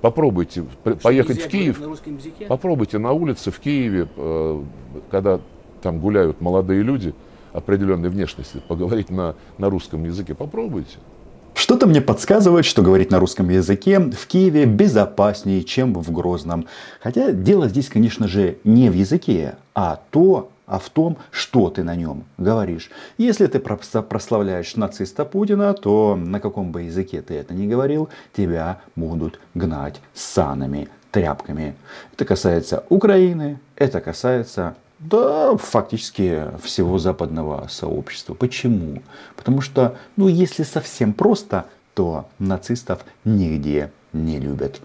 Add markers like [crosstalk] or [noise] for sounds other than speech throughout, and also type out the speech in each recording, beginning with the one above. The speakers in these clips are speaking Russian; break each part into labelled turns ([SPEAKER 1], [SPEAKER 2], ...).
[SPEAKER 1] Попробуйте
[SPEAKER 2] Что,
[SPEAKER 1] поехать в Киев.
[SPEAKER 2] На русском языке?
[SPEAKER 1] Попробуйте на улице в Киеве, э, когда там гуляют молодые люди определенной внешности, поговорить на, на русском языке. Попробуйте.
[SPEAKER 3] Что-то мне подсказывает, что говорить на русском языке в Киеве безопаснее, чем в Грозном. Хотя дело здесь, конечно же, не в языке, а то, а в том, что ты на нем говоришь. Если ты прос- прославляешь нациста Путина, то на каком бы языке ты это ни говорил, тебя будут гнать санами, тряпками. Это касается Украины, это касается да, фактически всего западного сообщества. Почему? Потому что, ну, если совсем просто, то нацистов нигде не любят.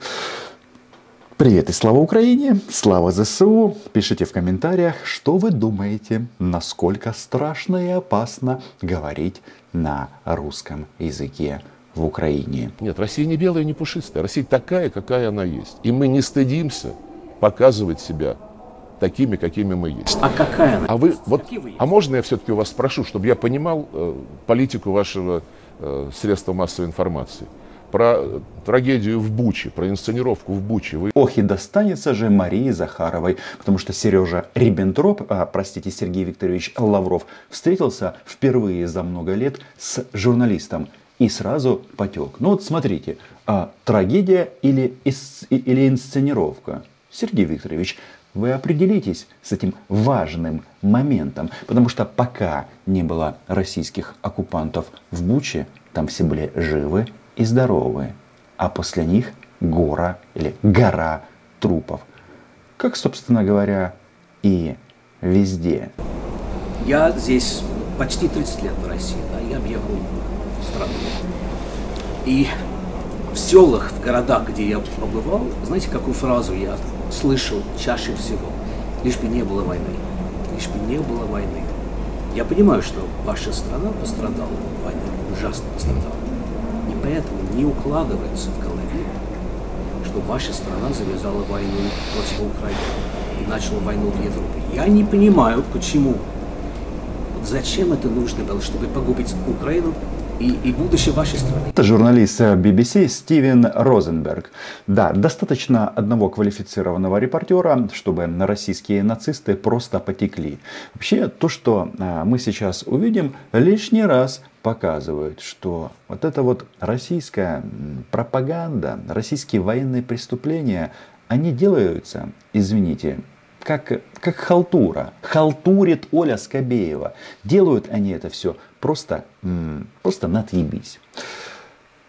[SPEAKER 3] Привет и слава Украине, слава ЗСУ. Пишите в комментариях, что вы думаете, насколько страшно и опасно говорить на русском языке в Украине.
[SPEAKER 1] Нет, Россия не белая, не пушистая. Россия такая, какая она есть. И мы не стыдимся показывать себя такими, какими мы есть.
[SPEAKER 2] А какая она?
[SPEAKER 1] А вы, вот,
[SPEAKER 2] вы
[SPEAKER 1] а можно я все-таки у вас спрошу, чтобы я понимал э, политику вашего э, средства массовой информации? Про трагедию в Буче, про инсценировку в Буче. Вы
[SPEAKER 3] Ох и достанется же Марии Захаровой, потому что Сережа Риббентроп, а, простите, Сергей Викторович Лавров, встретился впервые за много лет с журналистом и сразу потек. Ну вот смотрите, а, трагедия или, ис- или инсценировка? Сергей Викторович, вы определитесь с этим важным моментом, потому что пока не было российских оккупантов в Буче, там все были живы и здоровы, а после них гора или гора трупов. Как, собственно говоря, и везде.
[SPEAKER 2] Я здесь почти 30 лет в России, да, я объехал страну. И в селах, в городах, где я побывал, знаете, какую фразу я слышал чаще всего? Лишь бы не было войны. Лишь бы не было войны. Я понимаю, что ваша страна пострадала в войне, ужасно пострадала. Поэтому не укладывается в голове, что ваша страна завязала войну против Украины и начала войну в Европе. Я не понимаю, почему. Вот зачем это нужно было, чтобы погубить Украину и, и будущее вашей страны?
[SPEAKER 3] Это журналист BBC Стивен Розенберг. Да, достаточно одного квалифицированного репортера, чтобы российские нацисты просто потекли. Вообще, то, что а, мы сейчас увидим, лишний раз показывает, что вот эта вот российская пропаганда, российские военные преступления, они делаются, извините, как, как халтура. Халтурит Оля Скобеева. Делают они это все просто, просто надъебись.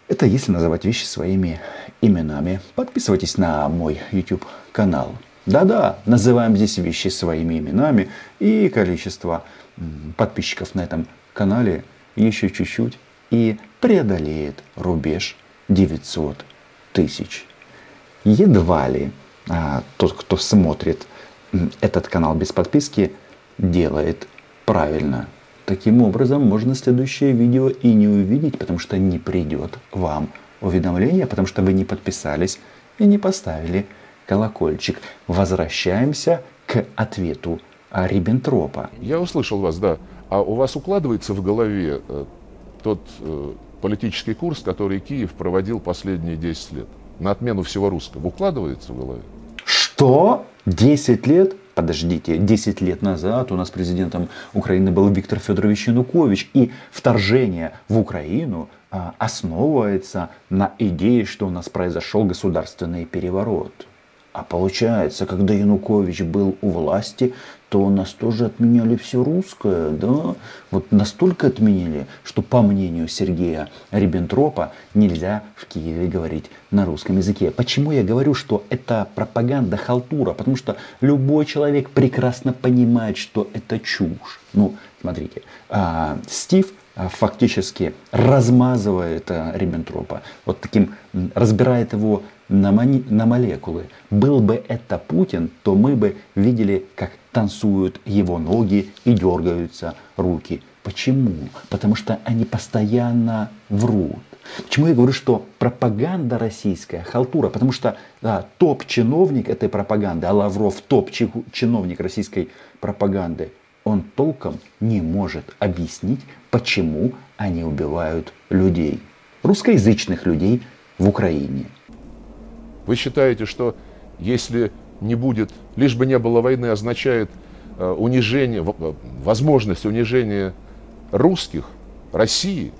[SPEAKER 3] Это если называть вещи своими именами. Подписывайтесь на мой YouTube канал. Да-да, называем здесь вещи своими именами. И количество подписчиков на этом канале еще чуть-чуть и преодолеет рубеж 900 тысяч. Едва ли а, тот, кто смотрит этот канал без подписки, делает правильно. Таким образом, можно следующее видео и не увидеть, потому что не придет вам уведомление, потому что вы не подписались и не поставили колокольчик. Возвращаемся к ответу а, Риббентропа.
[SPEAKER 1] Я услышал вас, да. А у вас укладывается в голове э, тот э, политический курс, который Киев проводил последние 10 лет? На отмену всего русского. Укладывается в голове?
[SPEAKER 3] Что? 10 лет? Подождите, 10 лет назад у нас президентом Украины был Виктор Федорович Янукович. И вторжение в Украину а, основывается на идее, что у нас произошел государственный переворот. А получается, когда Янукович был у власти, то у нас тоже отменяли все русское, да? Вот настолько отменили, что по мнению Сергея Риббентропа нельзя в Киеве говорить на русском языке. Почему я говорю, что это пропаганда, халтура? Потому что любой человек прекрасно понимает, что это чушь. Ну, смотрите, а, Стив а, фактически размазывает а, Риббентропа, вот таким, разбирает его на, мони- на молекулы. Был бы это Путин, то мы бы видели, как танцуют его ноги и дергаются руки. Почему? Потому что они постоянно врут. Почему я говорю, что пропаганда российская, халтура? Потому что да, топ-чиновник этой пропаганды, а Лавров топ-чиновник российской пропаганды, он толком не может объяснить, почему они убивают людей. Русскоязычных людей в Украине.
[SPEAKER 1] Вы считаете, что если не будет, лишь бы не было войны, означает э, унижение, возможность унижения русских, России,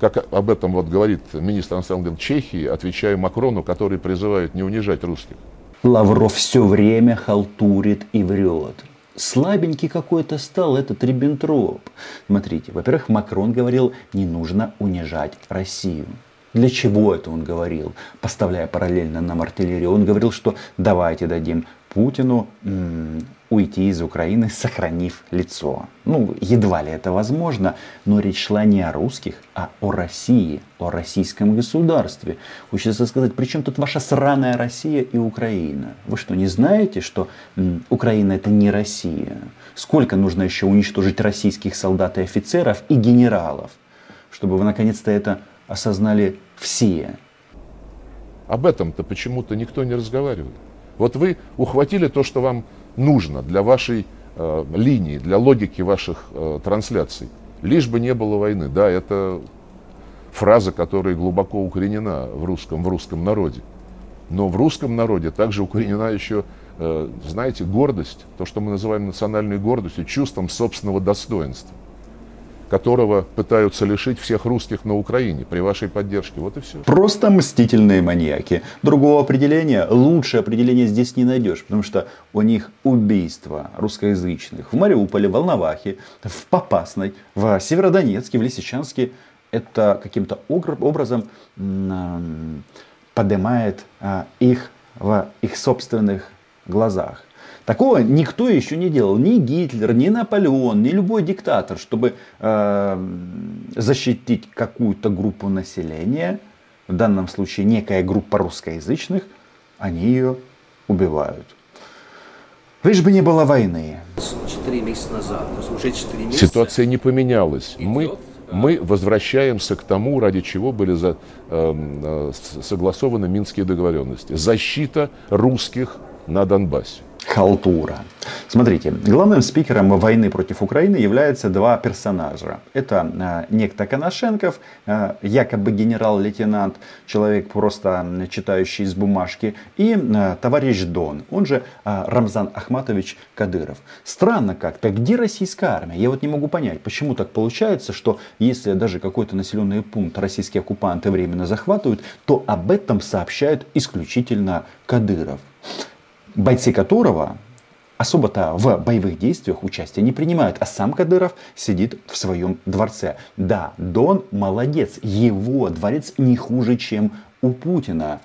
[SPEAKER 1] как об этом вот говорит министр иностранных дел Чехии, отвечая Макрону, который призывает не унижать русских.
[SPEAKER 3] Лавров все время халтурит и врет. Слабенький какой-то стал этот Риббентроп. Смотрите, во-первых, Макрон говорил, не нужно унижать Россию. Для чего это он говорил, поставляя параллельно нам артиллерию? Он говорил, что давайте дадим Путину м- уйти из Украины, сохранив лицо. Ну, едва ли это возможно, но речь шла не о русских, а о России, о российском государстве. Хочется сказать, при чем тут ваша сраная Россия и Украина? Вы что, не знаете, что м, Украина это не Россия? Сколько нужно еще уничтожить российских солдат и офицеров и генералов, чтобы вы наконец-то это осознали все?
[SPEAKER 1] Об этом-то почему-то никто не разговаривает. Вот вы ухватили то, что вам нужно для вашей э, линии, для логики ваших э, трансляций. Лишь бы не было войны. Да, это фраза, которая глубоко укоренена в русском, в русском народе. Но в русском народе также укоренена еще, э, знаете, гордость, то, что мы называем национальной гордостью, чувством собственного достоинства которого пытаются лишить всех русских на Украине при вашей поддержке. Вот и все.
[SPEAKER 3] Просто мстительные маньяки. Другого определения, лучшее определение здесь не найдешь, потому что у них убийство русскоязычных в Мариуполе, в Волновахе, в Попасной, в Северодонецке, в Лисичанске. Это каким-то образом поднимает а, их в их собственных глазах. Такого никто еще не делал. Ни Гитлер, ни Наполеон, ни любой диктатор, чтобы э, защитить какую-то группу населения, в данном случае некая группа русскоязычных, они ее убивают. Лишь бы не было войны.
[SPEAKER 2] Четыре месяца назад, уже четыре месяца.
[SPEAKER 1] Ситуация не поменялась. Мы, мы возвращаемся к тому, ради чего были за, э, согласованы Минские договоренности. Защита русских на Донбассе
[SPEAKER 3] халтура. Смотрите, главным спикером войны против Украины являются два персонажа. Это э, некто Коношенков, э, якобы генерал-лейтенант, человек просто читающий из бумажки, и э, товарищ Дон, он же э, Рамзан Ахматович Кадыров. Странно как-то, где российская армия? Я вот не могу понять, почему так получается, что если даже какой-то населенный пункт российские оккупанты временно захватывают, то об этом сообщают исключительно Кадыров бойцы которого особо-то в боевых действиях участия не принимают, а сам Кадыров сидит в своем дворце. Да, Дон молодец, его дворец не хуже, чем у Путина.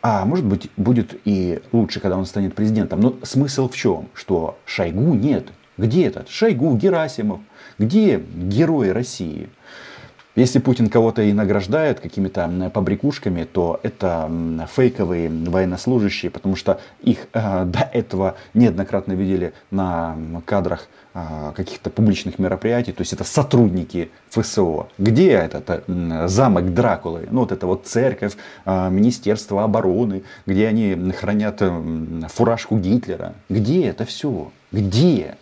[SPEAKER 3] А может быть, будет и лучше, когда он станет президентом. Но смысл в чем? Что Шойгу нет. Где этот? Шойгу, Герасимов. Где герои России? Если Путин кого-то и награждает какими-то побрякушками, то это фейковые военнослужащие, потому что их э, [laughs] до этого неоднократно видели на кадрах э, каких-то публичных мероприятий, то есть это сотрудники ФСО. Где этот э, замок Дракулы? Ну вот это вот церковь, э, Министерство обороны, где они хранят фуражку Гитлера. Где это все? Где?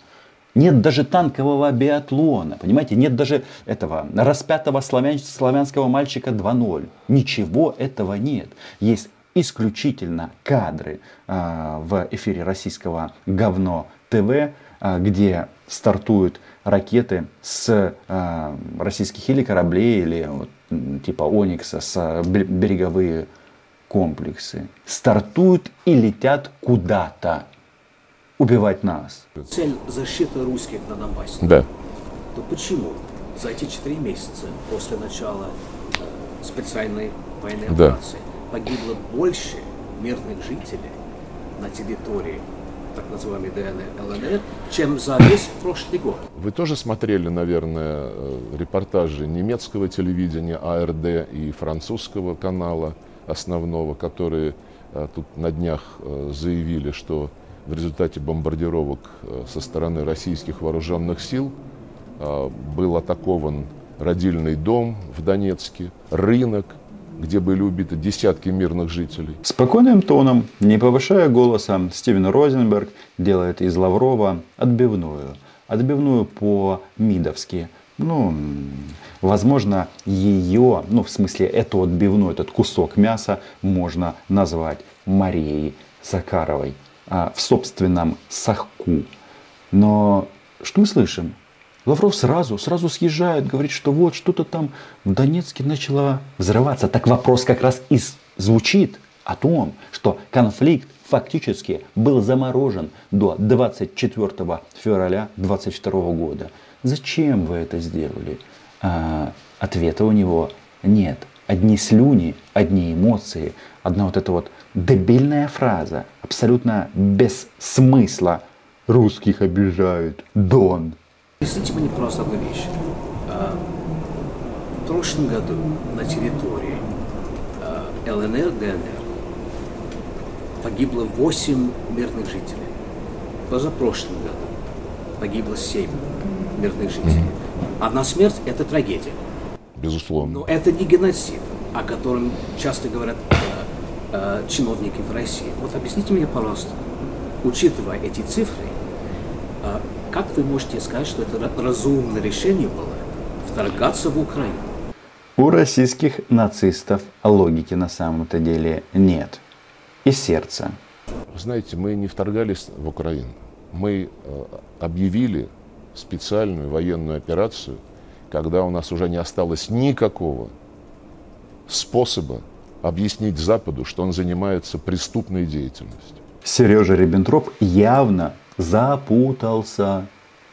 [SPEAKER 3] Нет даже танкового биатлона, понимаете, нет даже этого распятого славян, славянского мальчика 2.0. Ничего этого нет. Есть исключительно кадры э, в эфире российского говно ТВ, э, где стартуют ракеты с э, российских или кораблей, или вот, типа Оникса, с береговые комплексы. Стартуют и летят куда-то убивать нас.
[SPEAKER 2] Цель защиты русских на Донбассе.
[SPEAKER 1] Да.
[SPEAKER 2] То почему за эти четыре месяца после начала э, специальной военной
[SPEAKER 1] да.
[SPEAKER 2] операции погибло больше мирных жителей на территории так называемой ДНР, ЛНР, чем за весь прошлый год.
[SPEAKER 1] Вы тоже смотрели, наверное, э, репортажи немецкого телевидения АРД и французского канала основного, которые э, тут на днях э, заявили, что в результате бомбардировок э, со стороны российских вооруженных сил э, был атакован родильный дом в Донецке, рынок, где были убиты десятки мирных жителей.
[SPEAKER 3] Спокойным тоном, не повышая голоса, Стивен Розенберг делает из Лаврова отбивную. Отбивную по-мидовски. Ну, возможно, ее, ну, в смысле, эту отбивную, этот кусок мяса можно назвать Марией Закаровой в собственном сахку. Но что мы слышим? Лавров сразу, сразу съезжает, говорит, что вот что-то там в Донецке начало взрываться. Так вопрос как раз и звучит о том, что конфликт фактически был заморожен до 24 февраля 2022 года. Зачем вы это сделали? А, ответа у него нет. Одни слюни, одни эмоции, одна вот эта вот дебильная фраза, абсолютно без смысла. Русских обижают, Дон.
[SPEAKER 2] Объясните мне просто одну вещь. А, в прошлом году на территории а, ЛНР, ДНР погибло 8 мирных жителей. Позапрошлом году погибло 7 мирных жителей. Одна смерть – это трагедия.
[SPEAKER 1] Безусловно.
[SPEAKER 2] Но это не геноцид, о котором часто говорят э, чиновники в России. Вот объясните мне, пожалуйста, учитывая эти цифры, э, как вы можете сказать, что это разумное решение было вторгаться в Украину?
[SPEAKER 3] У российских нацистов логики на самом-то деле нет и сердца.
[SPEAKER 1] Знаете, мы не вторгались в Украину. Мы э, объявили специальную военную операцию, когда у нас уже не осталось никакого способа объяснить Западу, что он занимается преступной деятельностью.
[SPEAKER 3] Сережа Риббентроп явно запутался.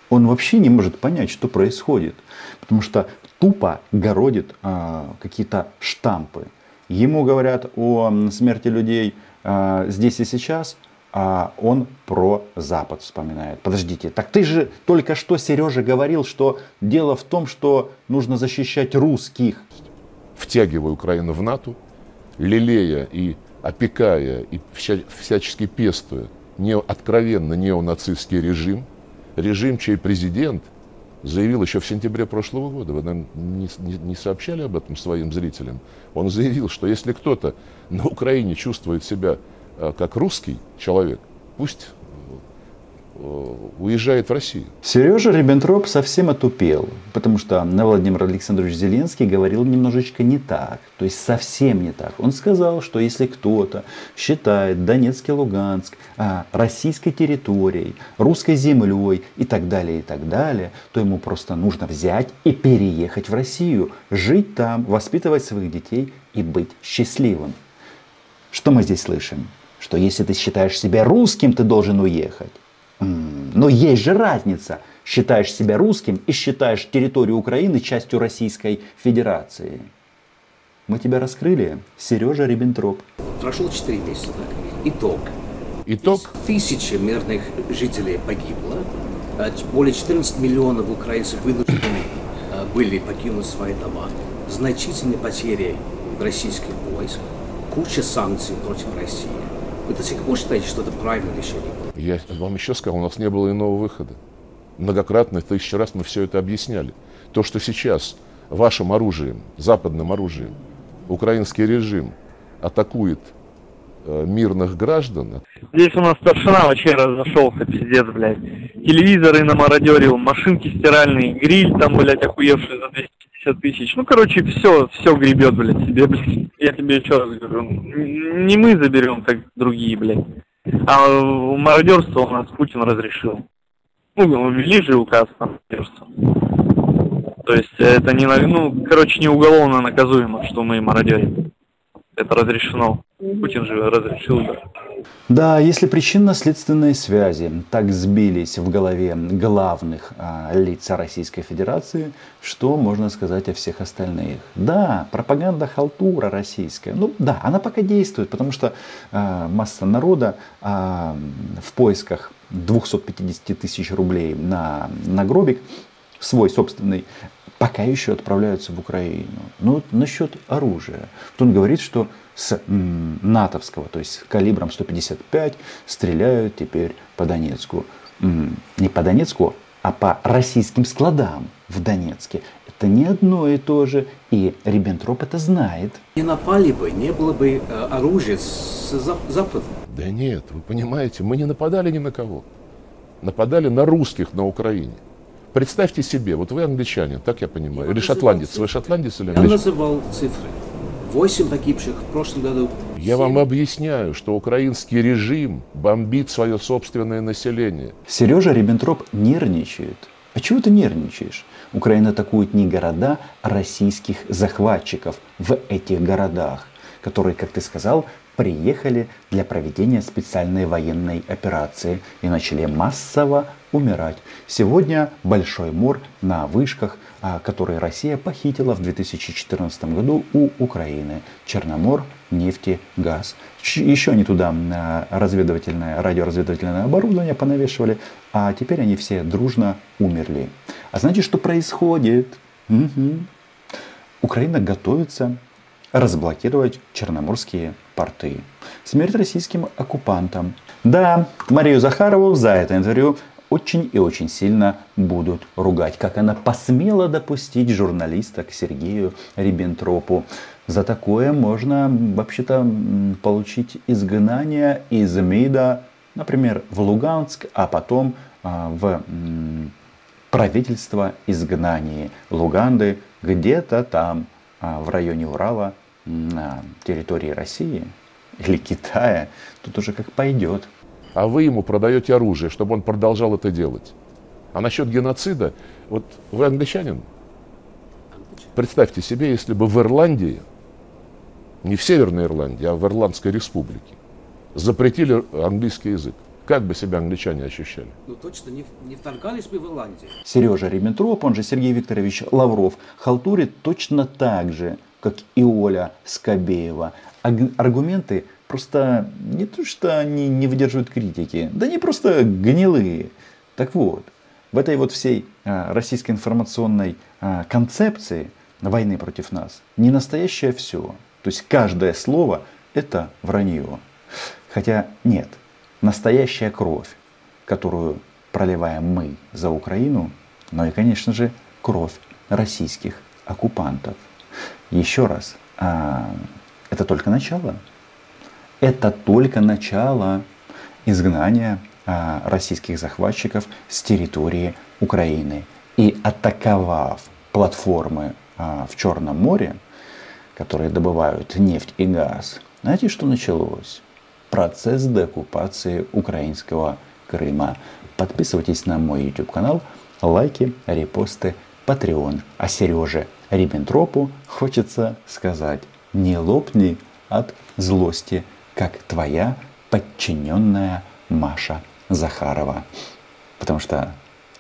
[SPEAKER 3] Он вообще не может понять, что происходит, потому что тупо городит а, какие-то штампы. Ему говорят о смерти людей а, здесь и сейчас, а он про Запад вспоминает. Подождите, так ты же только что, Сережа, говорил, что дело в том, что нужно защищать русских.
[SPEAKER 1] Втягивая Украину в НАТО, лелея и опекая и всячески пестуя не, откровенно неонацистский режим, режим, чей президент заявил еще в сентябре прошлого года, вы, наверное, не, не, не сообщали об этом своим зрителям, он заявил, что если кто-то на Украине чувствует себя э, как русский человек, пусть уезжает в Россию.
[SPEAKER 3] Сережа Риббентроп совсем отупел, потому что Владимир Александрович Зеленский говорил немножечко не так, то есть совсем не так. Он сказал, что если кто-то считает Донецк и Луганск а, российской территорией, русской землей и так далее, и так далее, то ему просто нужно взять и переехать в Россию, жить там, воспитывать своих детей и быть счастливым. Что мы здесь слышим? Что если ты считаешь себя русским, ты должен уехать. Но есть же разница. Считаешь себя русским и считаешь территорию Украины частью Российской Федерации. Мы тебя раскрыли, Сережа Риббентроп.
[SPEAKER 2] Прошло 4 месяца. Так. Итог.
[SPEAKER 1] Итог?
[SPEAKER 2] Тысячи мирных жителей погибло. А более 14 миллионов украинцев вынуждены а, были покинуть свои дома. Значительные потери в российских войск. Куча санкций против России. Вы до сих пор считаете, что это правильное решение?
[SPEAKER 1] Я вам еще сказал, у нас не было иного выхода. Многократно, тысячу раз мы все это объясняли. То, что сейчас вашим оружием, западным оружием, украинский режим атакует э, мирных граждан.
[SPEAKER 4] Здесь у нас старшина вообще разошелся, пиздец, блядь. Телевизоры намародерил, машинки стиральные, гриль там, блядь, охуевший за 250 тысяч. Ну, короче, все, все гребет, блядь, себе, блядь. Я тебе еще раз говорю, не мы заберем, как другие, блядь. А мародерство у нас Путин разрешил. Ну, ввели же указ на мародерство. То есть это не, ну, короче, не уголовно наказуемо, что мы мародерим. Это разрешено. Путин же разрешил, да.
[SPEAKER 3] Да, если причинно-следственные связи так сбились в голове главных а, лиц Российской Федерации, что можно сказать о всех остальных? Да, пропаганда халтура российская. Ну да, она пока действует, потому что а, масса народа а, в поисках 250 тысяч рублей на, на гробик свой собственный пока еще отправляются в Украину. Но вот насчет оружия. Вот он говорит, что с натовского, то есть калибром 155, стреляют теперь по Донецку. Не по Донецку, а по российским складам в Донецке. Это не одно и то же, и Риббентроп это знает.
[SPEAKER 2] Не напали бы, не было бы э, оружия с Запада.
[SPEAKER 1] Да нет, вы понимаете, мы не нападали ни на кого. Нападали на русских на Украине. Представьте себе, вот вы англичанин, так я понимаю,
[SPEAKER 2] Я
[SPEAKER 1] или шотландец.
[SPEAKER 2] цифры.
[SPEAKER 1] Вы шотландец или
[SPEAKER 2] Я
[SPEAKER 1] англичанин?
[SPEAKER 2] называл цифры. Восемь погибших в прошлом году.
[SPEAKER 1] Я вам объясняю, что украинский режим бомбит свое собственное население.
[SPEAKER 3] Сережа Риббентроп нервничает. А чего ты нервничаешь? Украина атакует не города, а российских захватчиков в этих городах, которые, как ты сказал, приехали для проведения специальной военной операции и начали массово умирать. Сегодня Большой мор на вышках, а, который Россия похитила в 2014 году у Украины. Черномор, нефти, газ. Еще они туда а, разведывательное, радиоразведывательное оборудование понавешивали, а теперь они все дружно умерли. А знаете, что происходит? Мгм. Украина готовится разблокировать черноморские порты. Смерть российским оккупантам. Да, Марию Захарову за это интервью очень и очень сильно будут ругать. Как она посмела допустить журналиста к Сергею Риббентропу. За такое можно вообще-то получить изгнание из МИДа, например, в Луганск, а потом а, в правительство изгнании Луганды где-то там, а, в районе Урала, на территории России или Китая. Тут уже как пойдет.
[SPEAKER 1] А вы ему продаете оружие, чтобы он продолжал это делать. А насчет геноцида, вот вы англичанин, представьте себе, если бы в Ирландии, не в Северной Ирландии, а в Ирландской республике, запретили английский язык. Как бы себя англичане ощущали?
[SPEAKER 2] Ну точно не, не вторгались бы в Ирландию.
[SPEAKER 3] Сережа Риббентроп, он же Сергей Викторович Лавров, халтурит точно так же, как и Оля Скобеева. Аргументы просто не то, что они не выдерживают критики, да они просто гнилые. Так вот, в этой вот всей а, российской информационной а, концепции войны против нас не настоящее все. То есть каждое слово это вранье. Хотя нет, настоящая кровь, которую проливаем мы за Украину, но и, конечно же, кровь российских оккупантов. Еще раз, а, это только начало. Это только начало изгнания а, российских захватчиков с территории Украины. И атаковав платформы а, в Черном море, которые добывают нефть и газ, знаете, что началось? Процесс деоккупации украинского Крыма. Подписывайтесь на мой YouTube канал, лайки, репосты, Patreon. А Сереже Риббентропу хочется сказать, не лопни от злости, как твоя подчиненная Маша Захарова. Потому что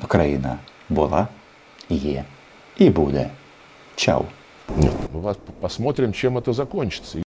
[SPEAKER 3] Украина была, є і буде. Чао.
[SPEAKER 1] Нет, вас посмотрим, чем это закончится.